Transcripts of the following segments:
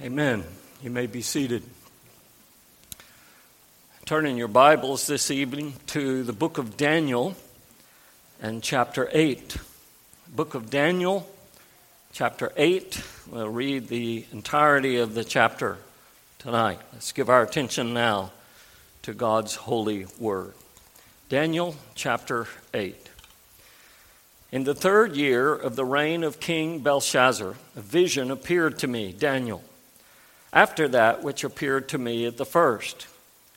Amen. You may be seated. Turn in your Bibles this evening to the book of Daniel and chapter 8. Book of Daniel, chapter 8. We'll read the entirety of the chapter tonight. Let's give our attention now to God's holy word. Daniel chapter 8. In the third year of the reign of King Belshazzar, a vision appeared to me, Daniel after that which appeared to me at the first.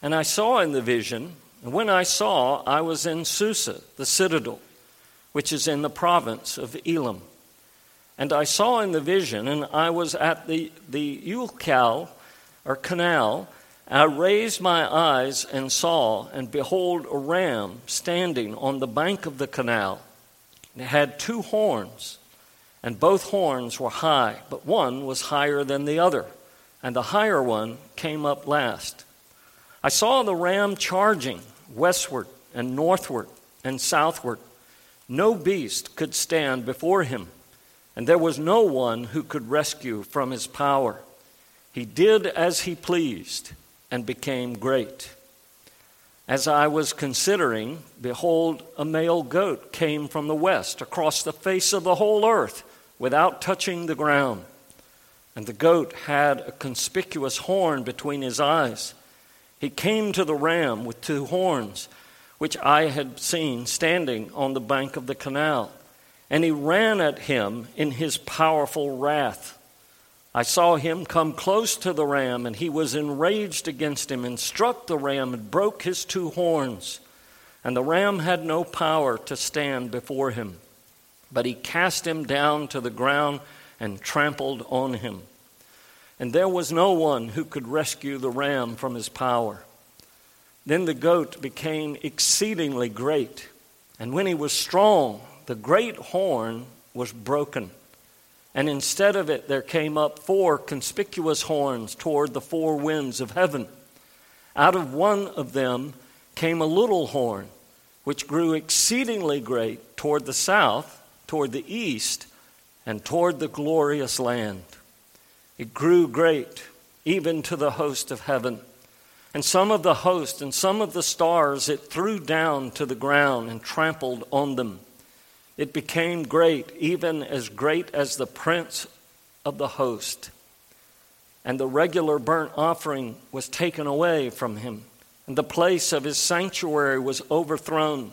And I saw in the vision, and when I saw, I was in Susa, the citadel, which is in the province of Elam. And I saw in the vision, and I was at the, the Ulai, or canal. I raised my eyes and saw, and behold, a ram standing on the bank of the canal. It had two horns, and both horns were high, but one was higher than the other and the higher one came up last. I saw the ram charging westward and northward and southward. No beast could stand before him, and there was no one who could rescue from his power. He did as he pleased and became great. As I was considering, behold, a male goat came from the west across the face of the whole earth without touching the ground. And the goat had a conspicuous horn between his eyes. He came to the ram with two horns, which I had seen standing on the bank of the canal. And he ran at him in his powerful wrath. I saw him come close to the ram, and he was enraged against him and struck the ram and broke his two horns. And the ram had no power to stand before him, but he cast him down to the ground and trampled on him. And there was no one who could rescue the ram from his power. Then the goat became exceedingly great, and when he was strong, the great horn was broken. And instead of it, there came up four conspicuous horns toward the four winds of heaven. Out of one of them came a little horn, which grew exceedingly great toward the south, toward the east, and toward the glorious land. It grew great, even to the host of heaven. And some of the host and some of the stars it threw down to the ground and trampled on them. It became great, even as great as the prince of the host. And the regular burnt offering was taken away from him, and the place of his sanctuary was overthrown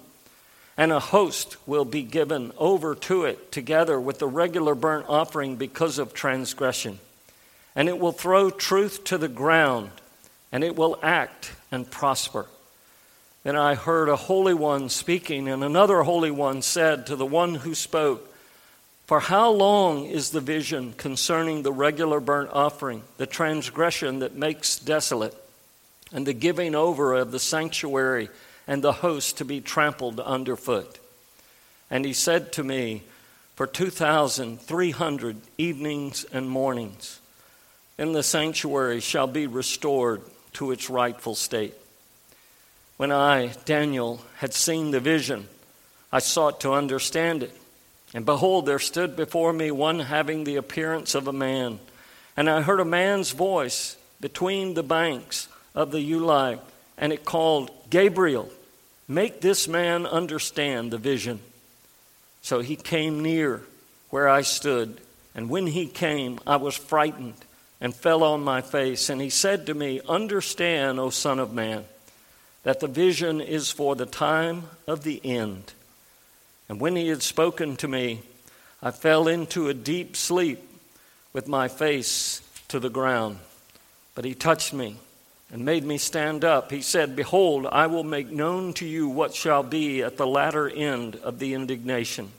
and a host will be given over to it together with the regular burnt offering because of transgression. And it will throw truth to the ground, and it will act and prosper. Then I heard a holy one speaking, and another holy one said to the one who spoke, For how long is the vision concerning the regular burnt offering, the transgression that makes desolate, and the giving over of the sanctuary? And the host to be trampled underfoot. And he said to me, For 2,300 evenings and mornings, then the sanctuary shall be restored to its rightful state. When I, Daniel, had seen the vision, I sought to understand it. And behold, there stood before me one having the appearance of a man. And I heard a man's voice between the banks of the Ulai, and it called, Gabriel, Make this man understand the vision. So he came near where I stood, and when he came, I was frightened and fell on my face. And he said to me, Understand, O Son of Man, that the vision is for the time of the end. And when he had spoken to me, I fell into a deep sleep with my face to the ground. But he touched me and made me stand up. He said, Behold, I will make known to you what shall be at the latter end of the indignation.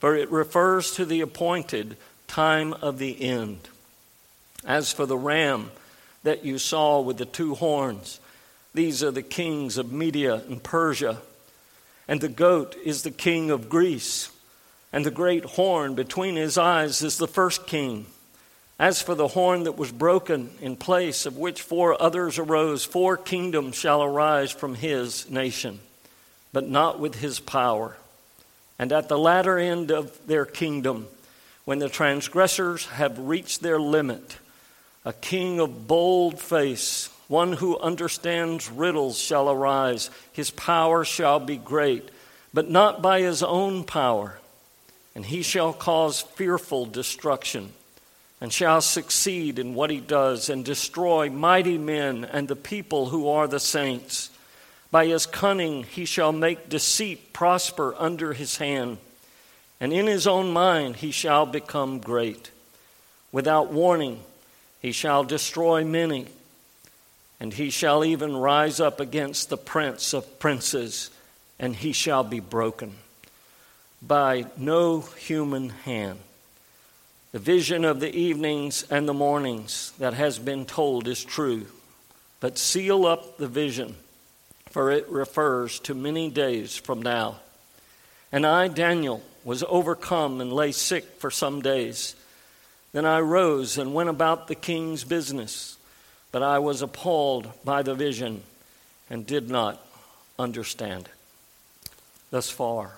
For it refers to the appointed time of the end. As for the ram that you saw with the two horns, these are the kings of Media and Persia. And the goat is the king of Greece. And the great horn between his eyes is the first king. As for the horn that was broken, in place of which four others arose, four kingdoms shall arise from his nation, but not with his power. And at the latter end of their kingdom, when the transgressors have reached their limit, A king of bold face, one who understands riddles, shall arise. His power shall be great, but not by his own power. And he shall cause fearful destruction, and shall succeed in what he does, and destroy mighty men and the people who are the saints. By his cunning he shall make deceit prosper under his hand, and in his own mind he shall become great. Without warning, he shall destroy many, and he shall even rise up against the prince of princes, and he shall be broken by no human hand. The vision of the evenings and the mornings that has been told is true, but seal up the vision, for it refers to many days from now. And I, Daniel, was overcome and lay sick for some days. Then I rose and went about the king's business, but I was appalled by the vision and did not understand it. Thus far,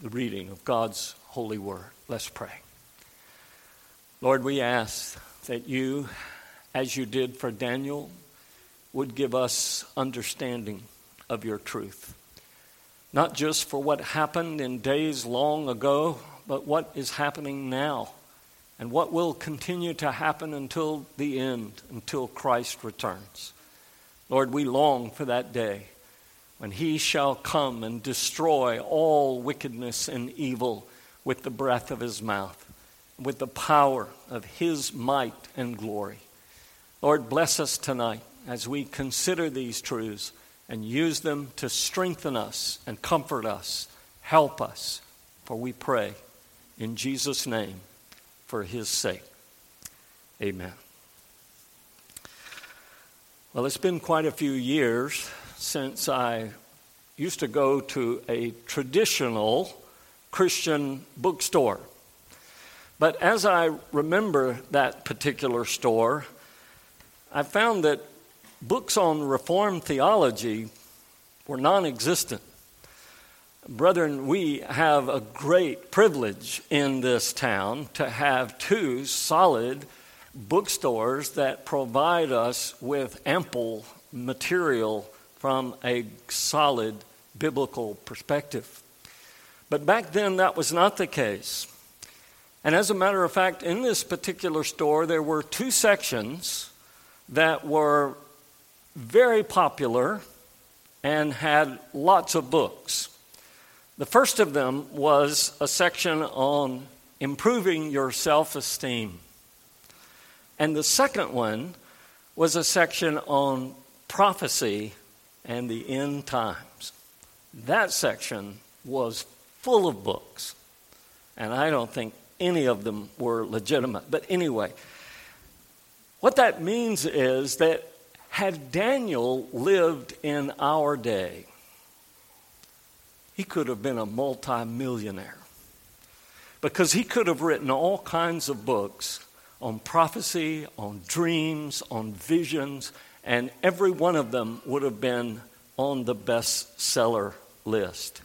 the reading of God's holy word. Let's pray. Lord, we ask that you, as you did for Daniel, would give us understanding of your truth. Not just for what happened in days long ago, but what is happening now and what will continue to happen until the end, until Christ returns. Lord, we long for that day when he shall come and destroy all wickedness and evil with the breath of his mouth, with the power of his might and glory. Lord, bless us tonight as we consider these truths and use them to strengthen us and comfort us, help us, for we pray in Jesus' name for his sake. Amen. Well, it's been quite a few years since I used to go to a traditional Christian bookstore. But as I remember that particular store, I found that books on Reformed theology were non existent. Brethren, we have a great privilege in this town to have two solid bookstores that provide us with ample material from a solid biblical perspective. But back then, that was not the case. And as a matter of fact, in this particular store, there were two sections that were very popular and had lots of books. The first of them was a section on improving your self esteem. And the second one was a section on prophecy and the end times. That section was full of books, and I don't think any of them were legitimate. But anyway, what that means is that had Daniel lived in our day, he could have been a multimillionaire because he could have written all kinds of books on prophecy, on dreams, on visions, and every one of them would have been on the bestseller list.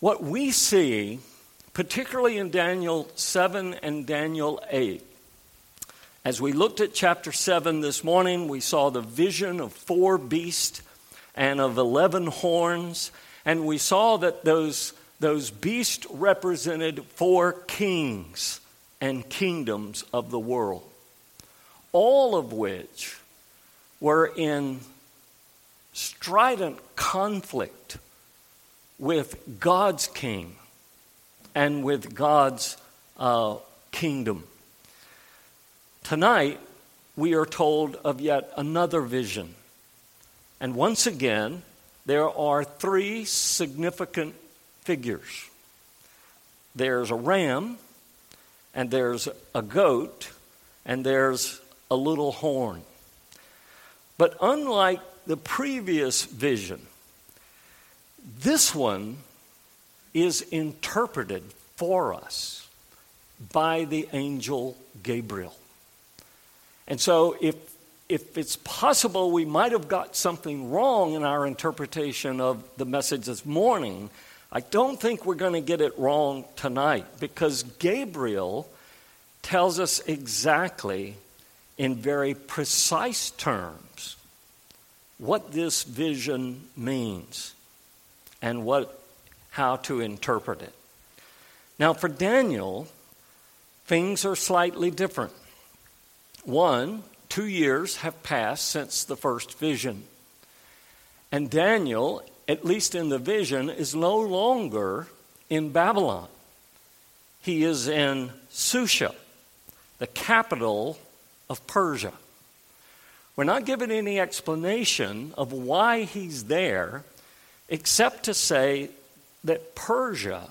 What we see, particularly in Daniel 7 and Daniel 8, as we looked at chapter 7 this morning, we saw the vision of four beasts and of 11 horns and we saw that those, those beasts represented four kings and kingdoms of the world, all of which were in strident conflict with God's king and with God's uh, kingdom. Tonight, we are told of yet another vision. And once again, there are three significant figures there's a ram, and there's a goat, and there's a little horn. But unlike the previous vision, this one is interpreted for us by the angel Gabriel. And so, if if it's possible we might have got something wrong in our interpretation of the message this morning, I don't think we're going to get it wrong tonight because Gabriel tells us exactly in very precise terms what this vision means and what, how to interpret it. Now, for Daniel, things are slightly different. One, two years have passed since the first vision. And Daniel, at least in the vision, is no longer in Babylon. He is in Susa, the capital of Persia. We're not given any explanation of why he's there, except to say that Persia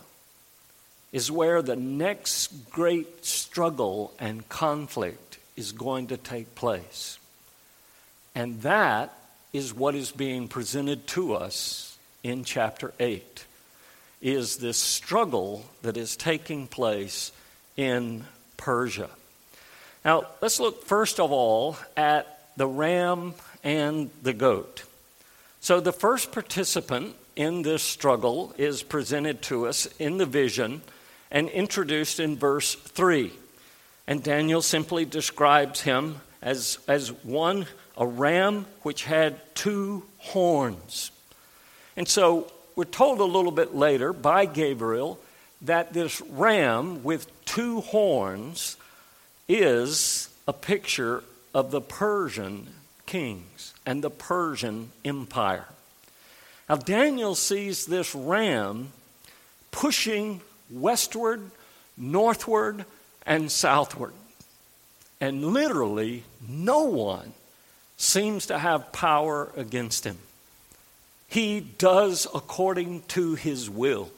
is where the next great struggle and conflict is going to take place. And that is what is being presented to us in chapter 8 is this struggle that is taking place in Persia. Now, let's look first of all at the ram and the goat. So, the first participant in this struggle is presented to us in the vision and introduced in verse 3. And Daniel simply describes him as, as one, a ram which had two horns. And so we're told a little bit later by Gabriel that this ram with two horns is a picture of the Persian kings and the Persian Empire. Now, Daniel sees this ram pushing westward, northward, and southward. And literally, no one seems to have power against him. He does according to his will,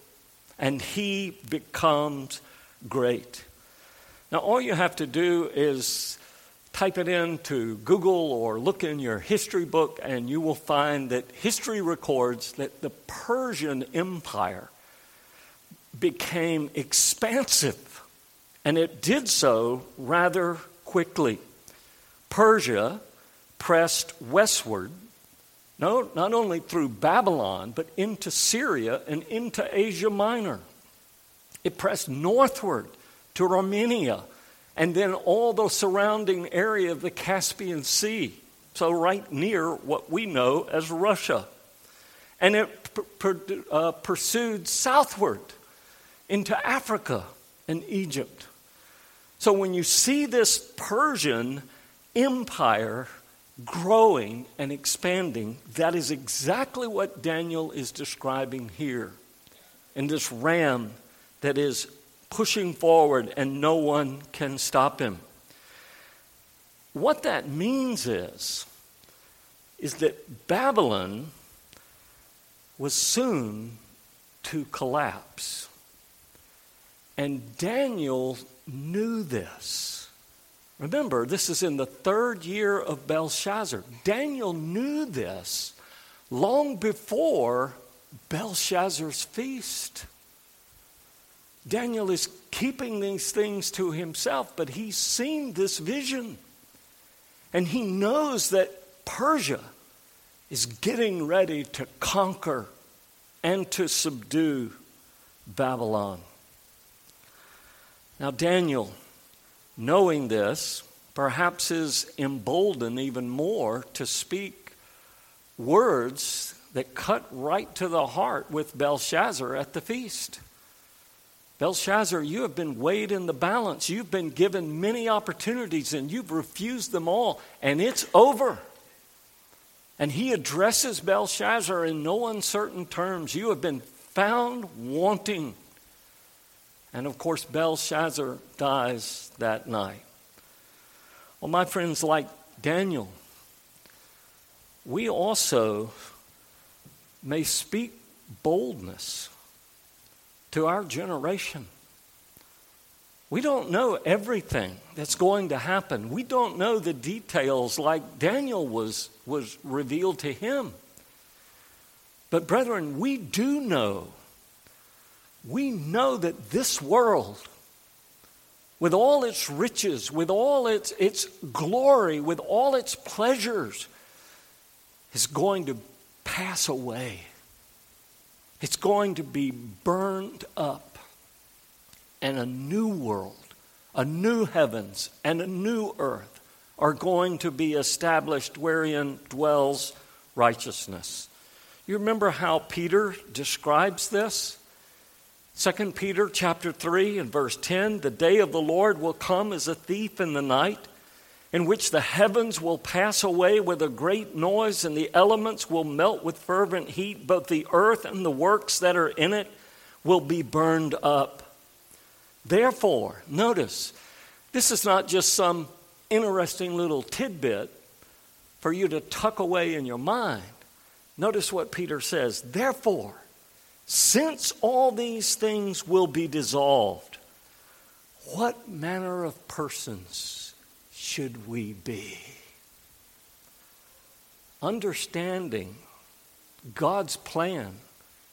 and he becomes great. Now, all you have to do is type it into Google or look in your history book, and you will find that history records that the Persian Empire became expansive, and it did so rather quickly. Persia pressed westward, no, not only through Babylon, but into Syria and into Asia Minor. It pressed northward to Armenia and then all the surrounding area of the Caspian Sea. So, right near what we know as Russia. And it uh, pursued southward into Africa and Egypt. So when you see this Persian empire growing and expanding, that is exactly what Daniel is describing here. In this ram that is pushing forward and no one can stop him. What that means is, is that Babylon was soon to collapse. And Daniel knew this. Remember, this is in the third year of Belshazzar. Daniel knew this long before Belshazzar's feast. Daniel is keeping these things to himself, but he's seen this vision. And he knows that Persia is getting ready to conquer and to subdue Babylon. Now, Daniel, knowing this, perhaps is emboldened even more to speak words that cut right to the heart with Belshazzar at the feast. Belshazzar, you have been weighed in the balance. You've been given many opportunities and you've refused them all, and it's over. And he addresses Belshazzar in no uncertain terms. You have been found wanting. And of course, Belshazzar dies that night. Well, my friends, like Daniel, we also may speak boldness to our generation. We don't know everything that's going to happen. We don't know the details like Daniel was, was revealed to him. But, brethren, we do know we know that this world, with all its riches, with all its, its glory, with all its pleasures, is going to pass away. It's going to be burned up. And a new world, a new heavens, and a new earth are going to be established wherein dwells righteousness. You remember how Peter describes this? 2 Peter chapter 3 and verse 10 The day of the Lord will come as a thief in the night, in which the heavens will pass away with a great noise, and the elements will melt with fervent heat. Both the earth and the works that are in it will be burned up. Therefore, notice, this is not just some interesting little tidbit for you to tuck away in your mind. Notice what Peter says. Therefore, since all these things will be dissolved, what manner of persons should we be? Understanding God's plan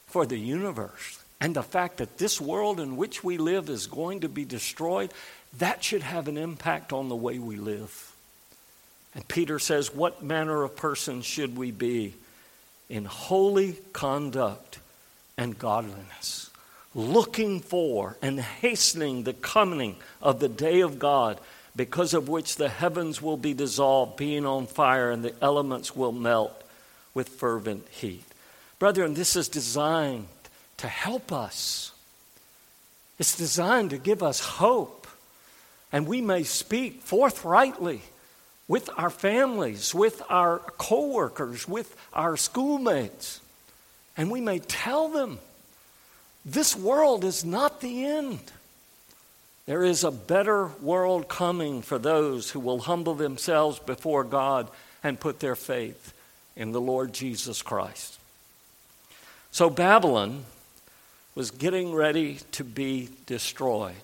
for the universe and the fact that this world in which we live is going to be destroyed, that should have an impact on the way we live. And Peter says, What manner of person should we be in holy conduct and godliness, looking for and hastening the coming of the day of God, because of which the heavens will be dissolved, being on fire, and the elements will melt with fervent heat? Brethren, this is designed to help us. It's designed to give us hope. And we may speak forthrightly with our families, with our coworkers, with our schoolmates. And we may tell them this world is not the end. There is a better world coming for those who will humble themselves before God and put their faith in the Lord Jesus Christ. So, Babylon was getting ready to be destroyed.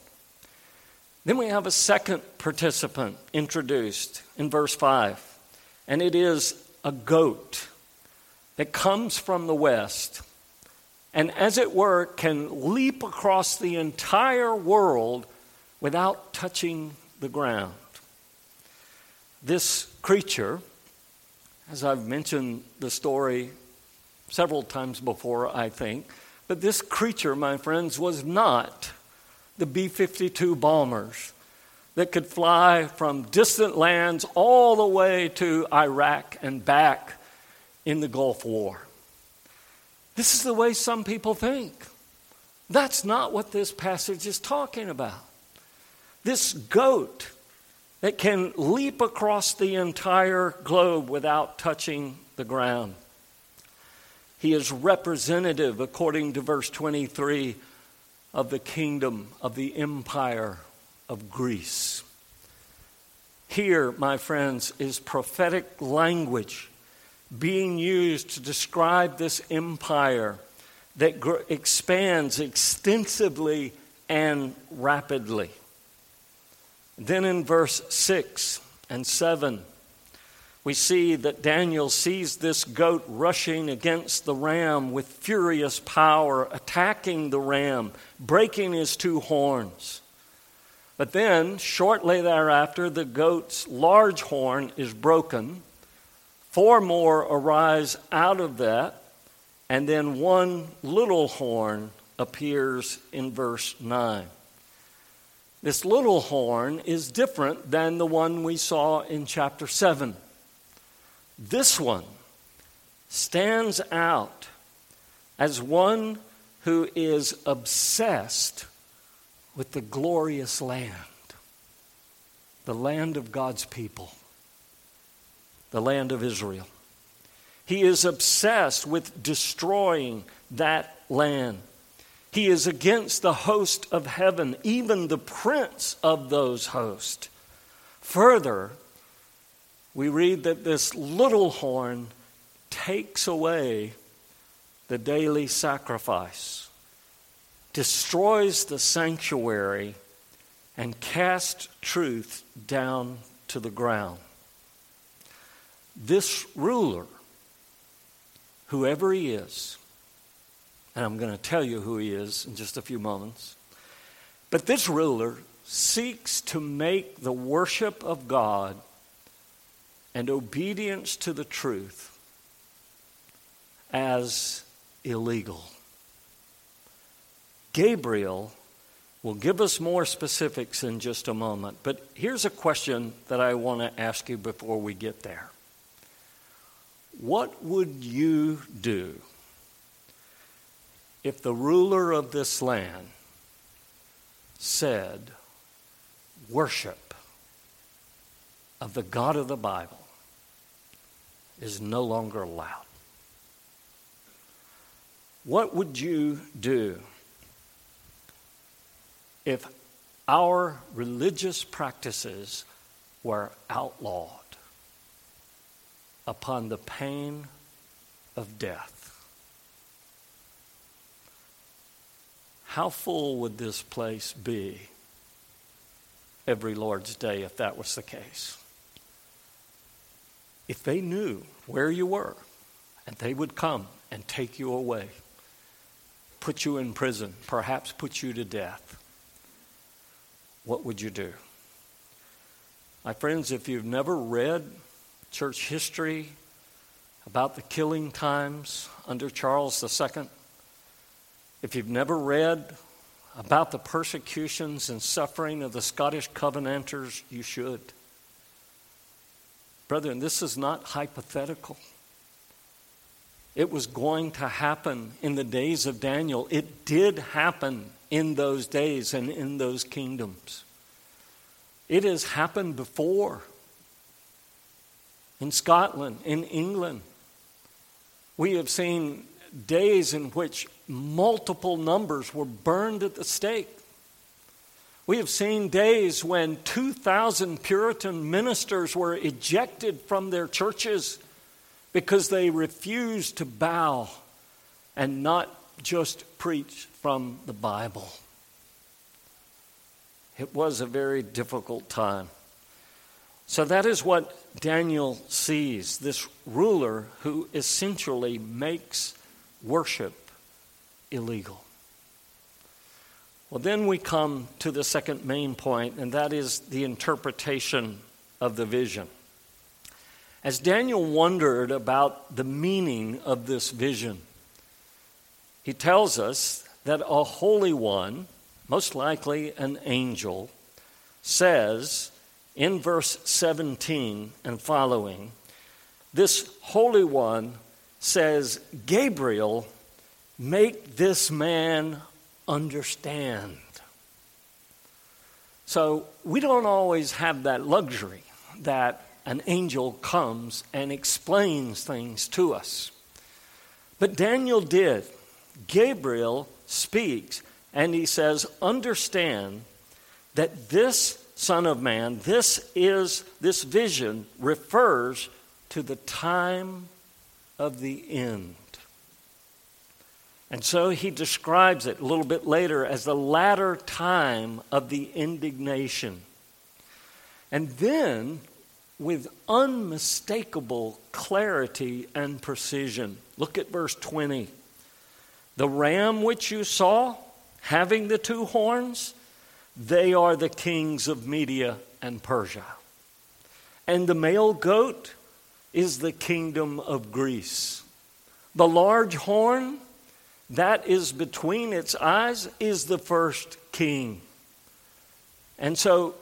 Then we have a second participant introduced in verse 5, and it is a goat that comes from the west and, as it were, can leap across the entire world without touching the ground. This creature, as I've mentioned the story several times before, I think, but this creature, my friends, was not the B 52 bombers that could fly from distant lands all the way to Iraq and back in the Gulf War. This is the way some people think. That's not what this passage is talking about. This goat that can leap across the entire globe without touching the ground. He is representative, according to verse 23, of the kingdom of the empire of Greece. Here, my friends, is prophetic language being used to describe this empire that gr- expands extensively and rapidly. Then in verse 6 and 7, we see that Daniel sees this goat rushing against the ram with furious power, attacking the ram, breaking his two horns. But then, shortly thereafter, the goat's large horn is broken. Four more arise out of that, and then one little horn appears in verse 9. This little horn is different than the one we saw in chapter 7. This one stands out as one who is obsessed with the glorious land, the land of God's people, the land of Israel. He is obsessed with destroying that land. He is against the host of heaven, even the prince of those hosts. Further, we read that this little horn takes away the daily sacrifice, destroys the sanctuary, and casts truth down to the ground. This ruler, whoever he is, and I'm going to tell you who he is in just a few moments, but this ruler seeks to make the worship of God and obedience to the truth as illegal. Gabriel will give us more specifics in just a moment. But here's a question that I want to ask you before we get there. What would you do if the ruler of this land said, worship of the God of the Bible is no longer allowed? What would you do if our religious practices were outlawed upon the pain of death? How full would this place be every Lord's Day if that was the case? If they knew where you were and they would come and take you away, put you in prison, perhaps put you to death, what would you do? My friends, if you've never read church history about the killing times under Charles II, if you've never read about the persecutions and suffering of the Scottish Covenanters, you should. Brethren, this is not hypothetical. It was going to happen in the days of Daniel. It did happen in those days and in those kingdoms. It has happened before in Scotland, in England. We have seen days in which multiple numbers were burned at the stake. We have seen days when 2,000 Puritan ministers were ejected from their churches because they refused to bow and not just preach from the Bible. It was a very difficult time. So that is what Daniel sees this ruler who essentially makes worship illegal. Well, then we come to the second main point, and that is the interpretation of the vision. As Daniel wondered about the meaning of this vision, he tells us that a holy one, most likely an angel, says in verse 17 and following, This holy one says, Gabriel, make this man understand. So we don't always have that luxury that an angel comes and explains things to us. But Daniel did. Gabriel speaks and he says, Understand that this Son of Man, this is, this vision refers to the time of the end. And so he describes it a little bit later as the latter time of the indignation. And then, with unmistakable clarity and precision, look at verse 20. The ram which you saw, having the two horns, they are the kings of Media and Persia. And the male goat, is the kingdom of Greece. The large horn that is between its eyes is the first king. And so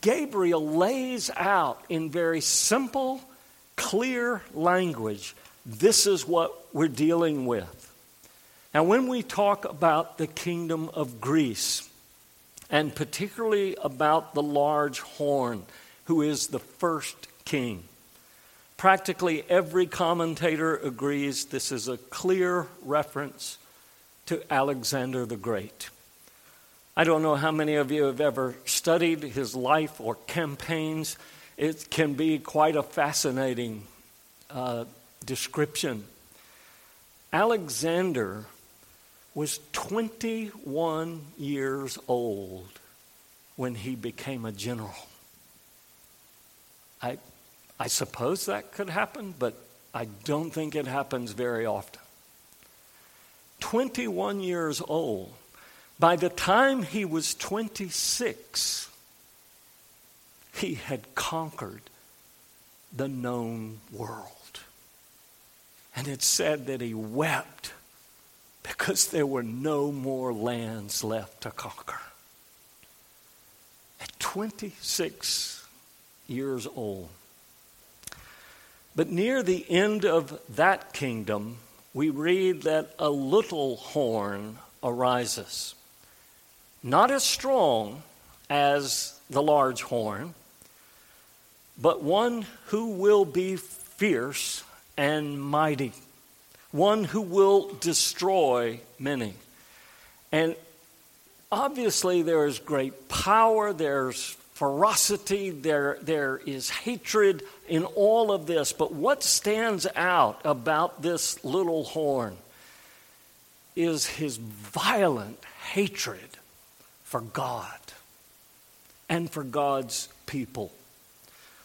Gabriel lays out in very simple, clear language this is what we're dealing with. Now, when we talk about the kingdom of Greece, and particularly about the large horn, who is the first king, Practically every commentator agrees this is a clear reference to Alexander the Great. I don't know how many of you have ever studied his life or campaigns. It can be quite a fascinating uh, description. Alexander was 21 years old when he became a general. I, I suppose that could happen, but I don't think it happens very often. 21 years old. By the time he was 26, he had conquered the known world. And it said that he wept because there were no more lands left to conquer. At 26 years old. But near the end of that kingdom, we read that a little horn arises. Not as strong as the large horn, but one who will be fierce and mighty, one who will destroy many. And obviously, there is great power, there's ferocity, there, there is hatred in all of this. But what stands out about this little horn is his violent hatred for God and for God's people.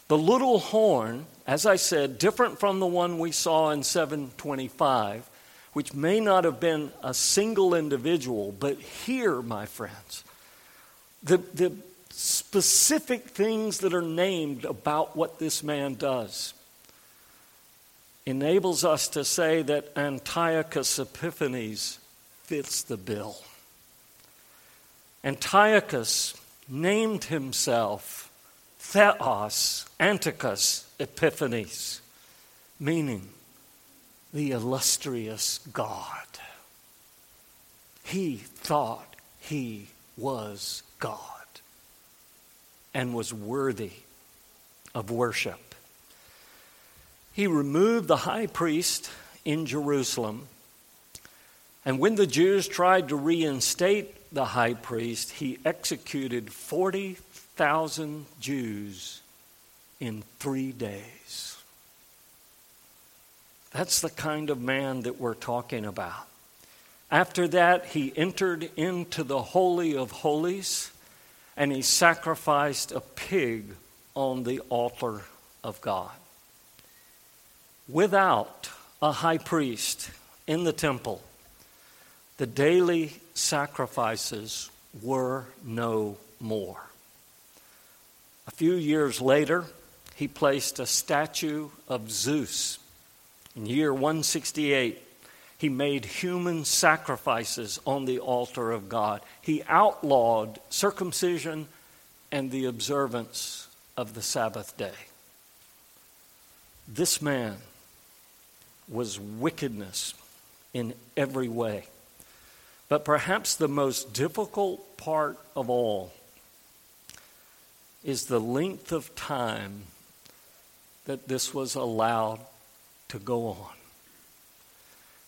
The little horn, as I said, different from the one we saw in 725, which may not have been a single individual, but here, my friends, the, the specific things that are named about what this man does enables us to say that Antiochus Epiphanes fits the bill. Antiochus named himself Theos Antiochus Epiphanes, meaning the illustrious God. He thought he was God and was worthy of worship. He removed the high priest in Jerusalem, and when the Jews tried to reinstate the high priest, he executed 40,000 Jews in three days. That's the kind of man that we're talking about. After that, he entered into the Holy of Holies and he sacrificed a pig on the altar of God. Without a high priest in the temple, the daily sacrifices were no more. A few years later, he placed a statue of Zeus. In year 168, he made human sacrifices on the altar of God. He outlawed circumcision and the observance of the Sabbath day. This man was wickedness in every way. But perhaps the most difficult part of all is the length of time that this was allowed to go on.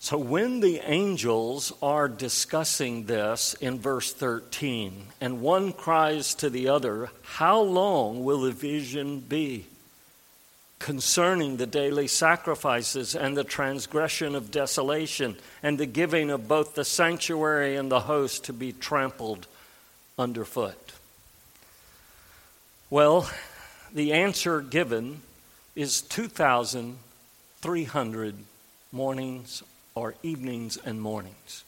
So, when the angels are discussing this in verse 13, and one cries to the other, How long will the vision be? concerning the daily sacrifices and the transgression of desolation and the giving of both the sanctuary and the host to be trampled underfoot? Well, the answer given is 2,300 mornings or evenings and mornings.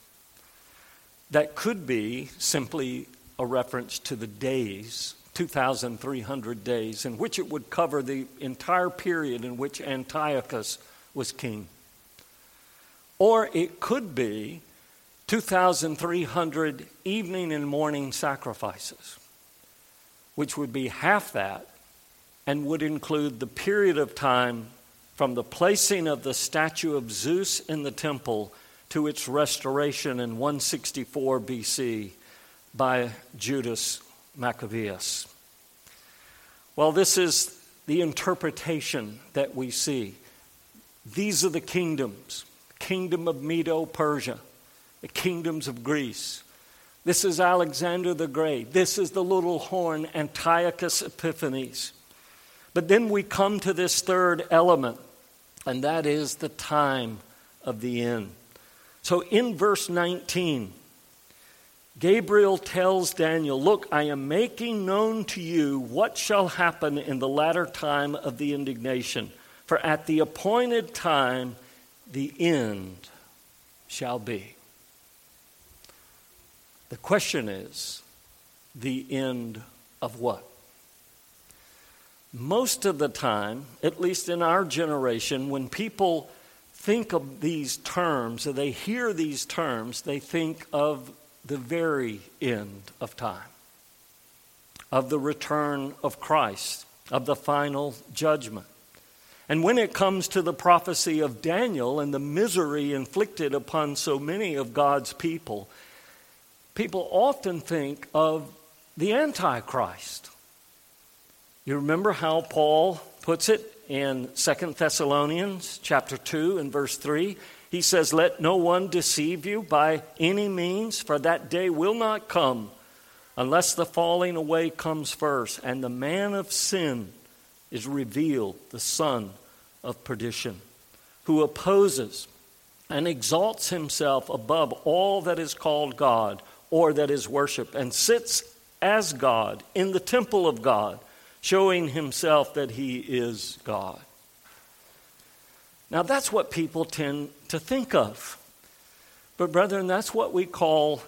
That could be simply a reference to the days 2,300 days, in which it would cover the entire period in which Antiochus was king. Or it could be 2,300 evening and morning sacrifices, which would be half that and would include the period of time from the placing of the statue of Zeus in the temple to its restoration in 164 BC by Judas Maccabeus. Well, this is the interpretation that we see. These are the kingdoms kingdom of Medo Persia, the kingdoms of Greece. This is Alexander the Great. This is the little horn, Antiochus Epiphanes. But then we come to this third element, and that is the time of the end. So in verse 19, Gabriel tells Daniel, Look, I am making known to you what shall happen in the latter time of the indignation. For at the appointed time, the end shall be. The question is, the end of what? Most of the time, at least in our generation, when people think of these terms, or they hear these terms, they think of the very end of time. of the return of Christ, of the final judgment. And when it comes to the prophecy of Daniel and the misery inflicted upon so many of God's people, people often think of the Antichrist. You remember how Paul puts it in Second Thessalonians chapter 2 and verse 3? He says, Let no one deceive you by any means, for that day will not come unless the falling away comes first and the man of sin is revealed, the son of perdition, who opposes and exalts himself above all that is called God or that is worshiped, and sits as God in the temple of God, showing himself that he is God. Now, that's what people tend to think of. But, brethren, that's what we call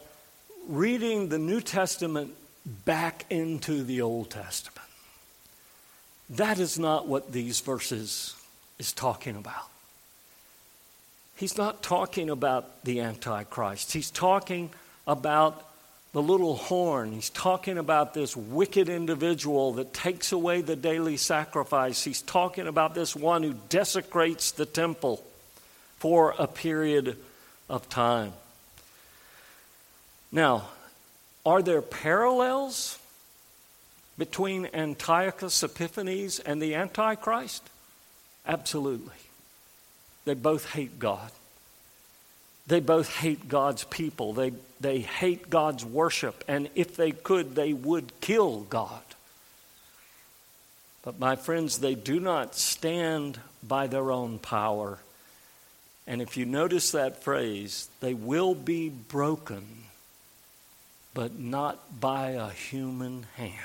reading the New Testament back into the Old Testament. That is not what these verses is talking about. He's not talking about the Antichrist. He's talking about the little horn. He's talking about this wicked individual that takes away the daily sacrifice. He's talking about this one who desecrates the temple for a period of time. Now, are there parallels between Antiochus Epiphanes and the Antichrist? Absolutely. They both hate God. They both hate God's people. They, they hate God's worship. And if they could, they would kill God. But, my friends, they do not stand by their own power. And if you notice that phrase, they will be broken, but not by a human hand.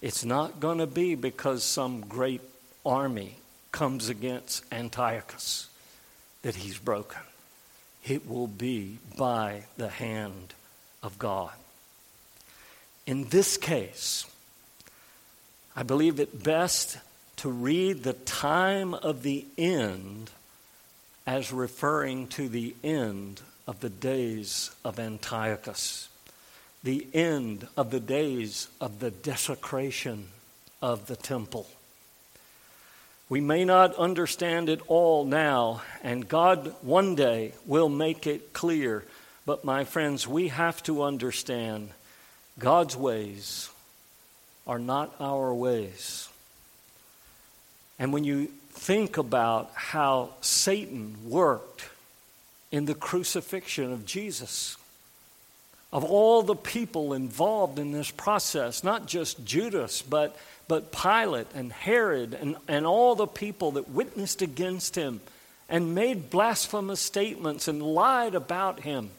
It's not going to be because some great army comes against Antiochus that he's broken. It will be by the hand of God. In this case, I believe it best to read the time of the end as referring to the end of the days of Antiochus, the end of the days of the desecration of the temple. We may not understand it all now, and God one day will make it clear. But, my friends, we have to understand God's ways are not our ways. And when you think about how Satan worked in the crucifixion of Jesus, of all the people involved in this process, not just Judas, but but Pilate and Herod and, and all the people that witnessed against him and made blasphemous statements and lied about him.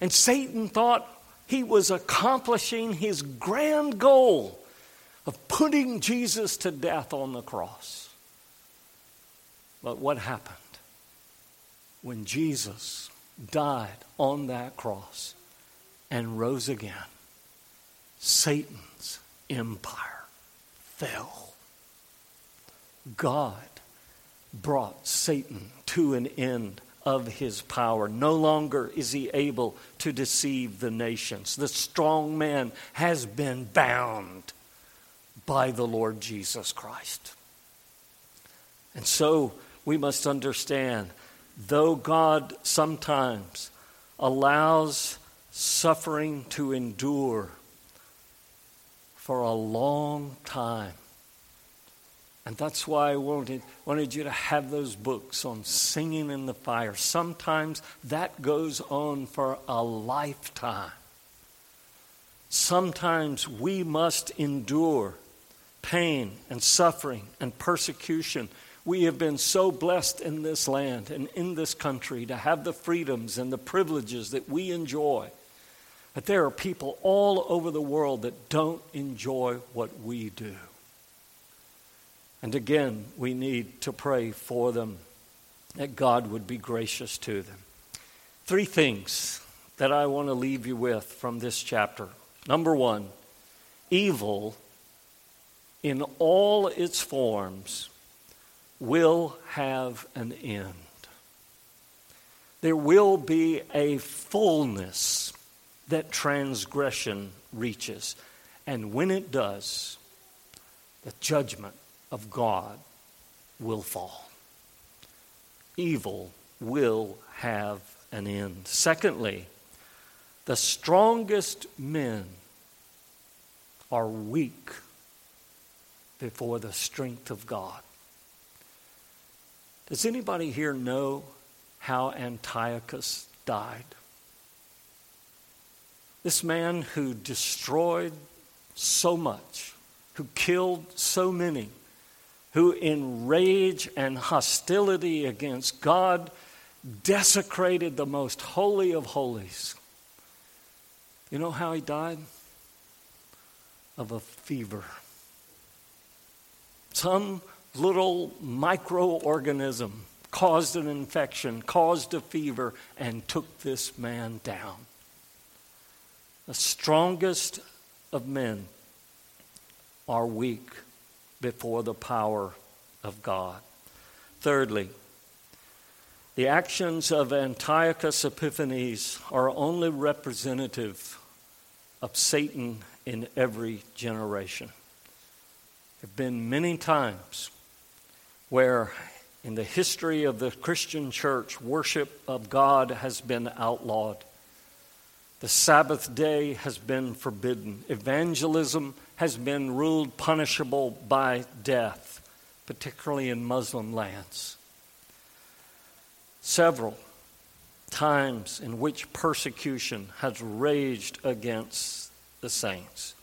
And Satan thought he was accomplishing his grand goal of putting Jesus to death on the cross. But what happened? When Jesus died on that cross and rose again, Satan's empire fell. God brought Satan to an end of his power. No longer is he able to deceive the nations. The strong man has been bound by the Lord Jesus Christ. And so we must understand though God sometimes allows suffering to endure for a long time. And that's why I wanted, wanted you to have those books on singing in the fire. Sometimes that goes on for a lifetime. Sometimes we must endure pain and suffering and persecution. We have been so blessed in this land and in this country to have the freedoms and the privileges that we enjoy. But there are people all over the world that don't enjoy what we do. And again, we need to pray for them that God would be gracious to them. Three things that I want to leave you with from this chapter. Number one, evil in all its forms will have an end. There will be a fullness that transgression reaches. And when it does, the judgment of God will fall. Evil will have an end. Secondly, the strongest men are weak before the strength of God. Does anybody here know how Antiochus died? This man who destroyed so much, who killed so many, who in rage and hostility against God desecrated the most holy of holies. You know how he died? Of a fever. Some little microorganism caused an infection, caused a fever, and took this man down. The strongest of men are weak before the power of God. Thirdly, the actions of Antiochus Epiphanes are only representative of Satan in every generation. There have been many times where, in the history of the Christian church, worship of God has been outlawed. The Sabbath day has been forbidden. Evangelism has been ruled punishable by death, particularly in Muslim lands. Several times in which persecution has raged against the saints.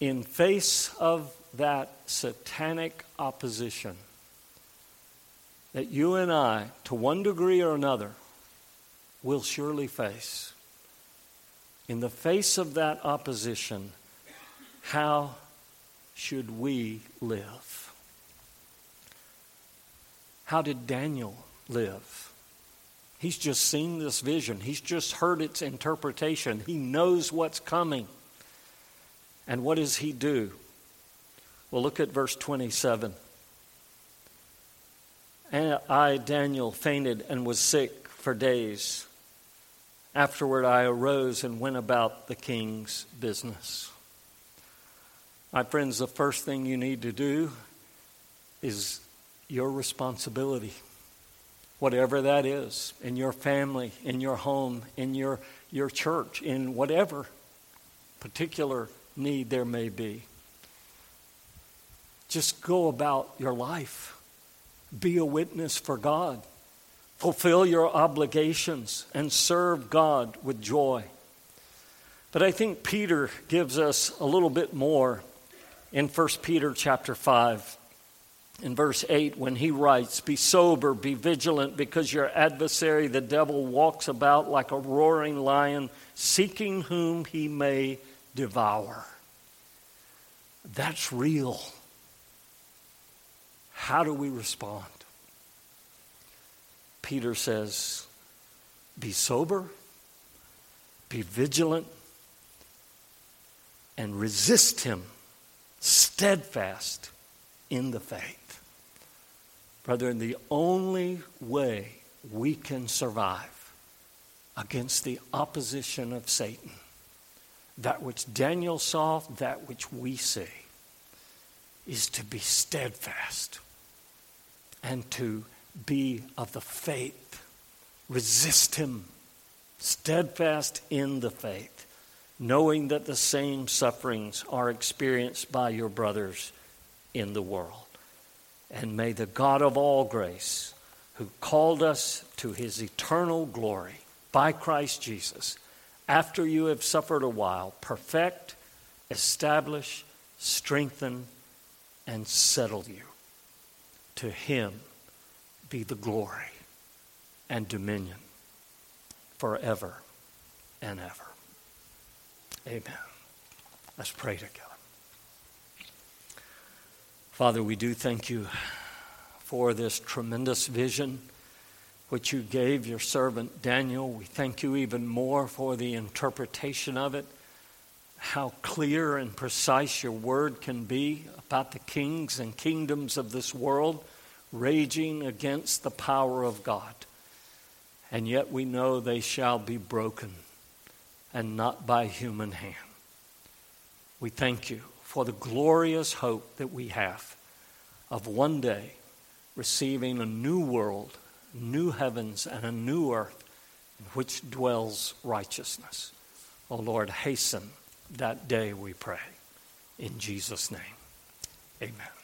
In face of that satanic opposition, that you and I, to one degree or another, will surely face. In the face of that opposition, how should we live? How did Daniel live? He's just seen this vision, he's just heard its interpretation, he knows what's coming. And what does he do? Well, look at verse 27. And I, Daniel, fainted and was sick for days. Afterward, I arose and went about the king's business. My friends, the first thing you need to do is your responsibility, whatever that is, in your family, in your home, in your, your church, in whatever particular need there may be. Just go about your life, be a witness for God. Fulfill your obligations and serve God with joy. But I think Peter gives us a little bit more in 1 Peter chapter 5. In verse 8, when he writes, Be sober, be vigilant, because your adversary, the devil, walks about like a roaring lion, seeking whom he may devour. That's real. How do we respond? Peter says, Be sober, be vigilant, and resist him steadfast in the faith. Brethren, the only way we can survive against the opposition of Satan, that which Daniel saw, that which we see, is to be steadfast and to be of the faith. Resist him, steadfast in the faith, knowing that the same sufferings are experienced by your brothers in the world. And may the God of all grace, who called us to his eternal glory by Christ Jesus, after you have suffered a while, perfect, establish, strengthen, and settle you. To him be the glory and dominion forever and ever. Amen. Let's pray together. Father, we do thank you for this tremendous vision which you gave your servant Daniel. We thank you even more for the interpretation of it, how clear and precise your word can be about the kings and kingdoms of this world raging against the power of God. And yet we know they shall be broken and not by human hand. We thank you for the glorious hope that we have of one day receiving a new world, new heavens, and a new earth in which dwells righteousness. O oh Lord, hasten that day, we pray. In Jesus' name, amen.